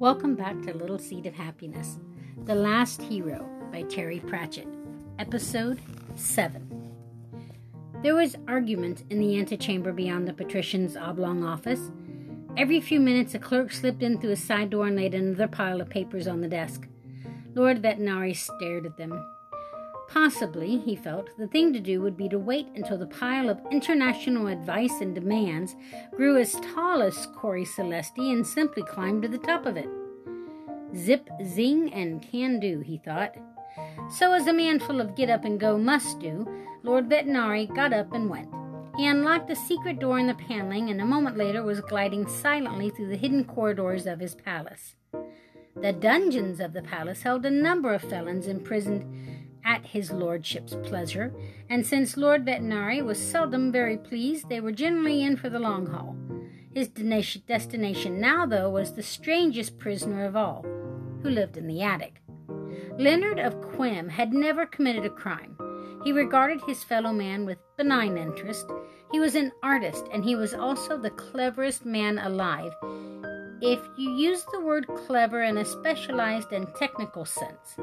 Welcome back to Little Seed of Happiness, The Last Hero by Terry Pratchett, Episode 7. There was argument in the antechamber beyond the patrician's oblong office. Every few minutes, a clerk slipped in through a side door and laid another pile of papers on the desk. Lord Vetinari stared at them. Possibly, he felt, the thing to do would be to wait until the pile of international advice and demands grew as tall as Cori Celesti and simply climb to the top of it. Zip, zing, and can do, he thought. So, as a man full of get up and go must do, Lord Vetinari got up and went. He unlocked a secret door in the paneling and a moment later was gliding silently through the hidden corridors of his palace. The dungeons of the palace held a number of felons imprisoned at his lordship's pleasure, and since Lord Vetinari was seldom very pleased, they were generally in for the long haul. His destination now, though, was the strangest prisoner of all, who lived in the attic. Leonard of Quirm had never committed a crime. He regarded his fellow man with benign interest. He was an artist, and he was also the cleverest man alive, if you use the word clever in a specialized and technical sense.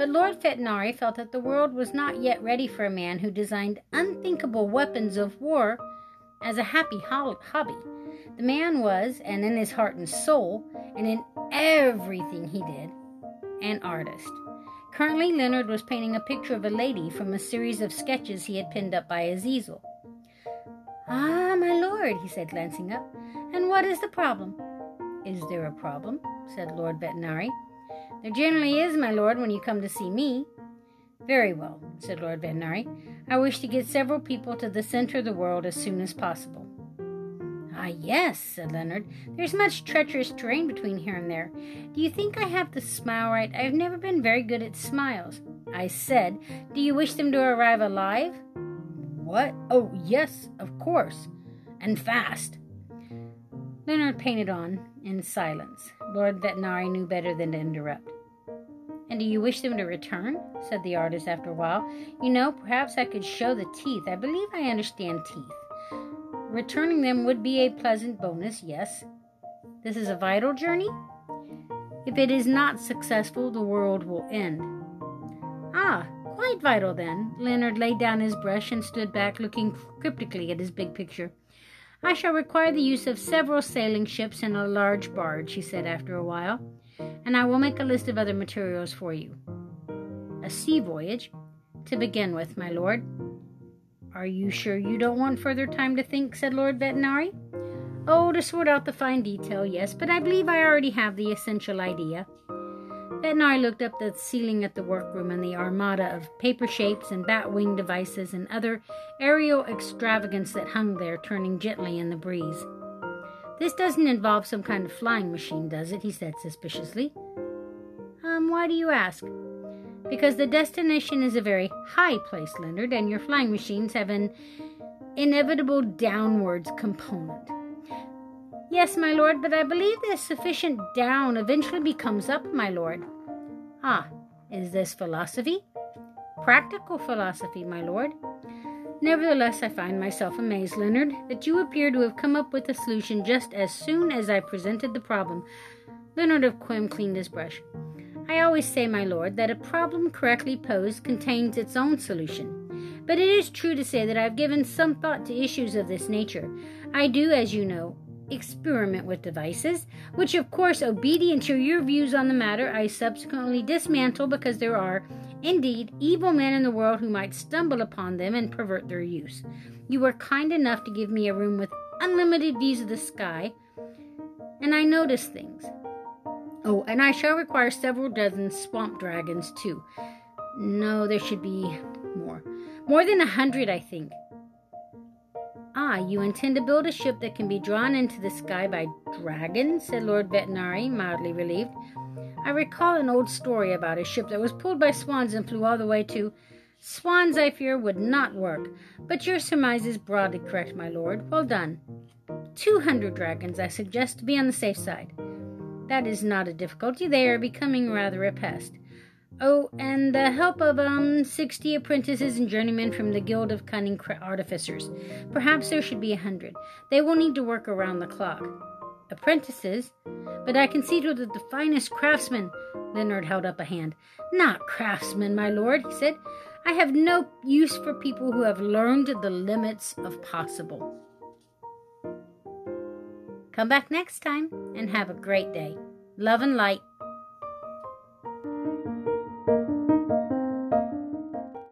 But Lord Vetinari felt that the world was not yet ready for a man who designed unthinkable weapons of war as a happy hobby. The man was, and in his heart and soul, and in everything he did, an artist. Currently, Leonard was painting a picture of a lady from a series of sketches he had pinned up by his easel. Ah, my lord, he said, glancing up, and what is the problem? Is there a problem? said Lord Vetinari. There generally is, my lord, when you come to see me. Very well, said Lord Vetinari. I wish to get several people to the center of the world as soon as possible. Ah, yes, said Leonard. There's much treacherous terrain between here and there. Do you think I have the smile right? I've never been very good at smiles. I said, Do you wish them to arrive alive? What? Oh, yes, of course. And fast. Leonard painted on in silence. Lord Vetinari knew better than to interrupt. And do you wish them to return? said the artist after a while. You know, perhaps I could show the teeth. I believe I understand teeth. Returning them would be a pleasant bonus, yes. This is a vital journey? If it is not successful, the world will end. Ah, quite vital then. Leonard laid down his brush and stood back looking cryptically at his big picture. I shall require the use of several sailing ships and a large barge, he said after a while, and I will make a list of other materials for you. A sea voyage, to begin with, my lord. Are you sure you don't want further time to think? said Lord Vetinari. Oh, to sort out the fine detail, yes, but I believe I already have the essential idea. Vetinari looked up the ceiling at the workroom and the armada of paper shapes and bat wing devices and other aerial extravagance that hung there, turning gently in the breeze. This doesn't involve some kind of flying machine, does it? he said suspiciously. Um, why do you ask? Because the destination is a very high place, Leonard, and your flying machines have an inevitable downwards component. Yes, my lord, but I believe that sufficient down eventually becomes up, my lord. Ah, is this philosophy? Practical philosophy, my lord. Nevertheless, I find myself amazed, Leonard, that you appear to have come up with a solution just as soon as I presented the problem. Leonard of Quirm cleaned his brush. I always say, my lord, that a problem correctly posed contains its own solution. But it is true to say that I have given some thought to issues of this nature. I do, as you know, experiment with devices, which, of course, obedient to your views on the matter, I subsequently dismantle because there are, indeed, evil men in the world who might stumble upon them and pervert their use. You were kind enough to give me a room with unlimited views of the sky, and I notice things. Oh, and I shall require several dozen swamp dragons, too. No, there should be more. More than a hundred, I think. Ah, you intend to build a ship that can be drawn into the sky by dragons? said Lord Vetinari, mildly relieved. I recall an old story about a ship that was pulled by swans and flew all the way to. Swans, I fear, would not work, but your surmise is broadly correct, my lord. Well done. Two hundred dragons, I suggest, to be on the safe side. That is not a difficulty. They are becoming rather a pest. Oh, and the help of um sixty apprentices and journeymen from the Guild of Cunning Artificers. Perhaps there should be a hundred. They will need to work around the clock. Apprentices? But I can see to the, finest craftsmen. Leonard held up a hand. Not craftsmen, my lord, he said. I have no use for people who have learned the limits of possible. Come back next time and have a great day. Love and light.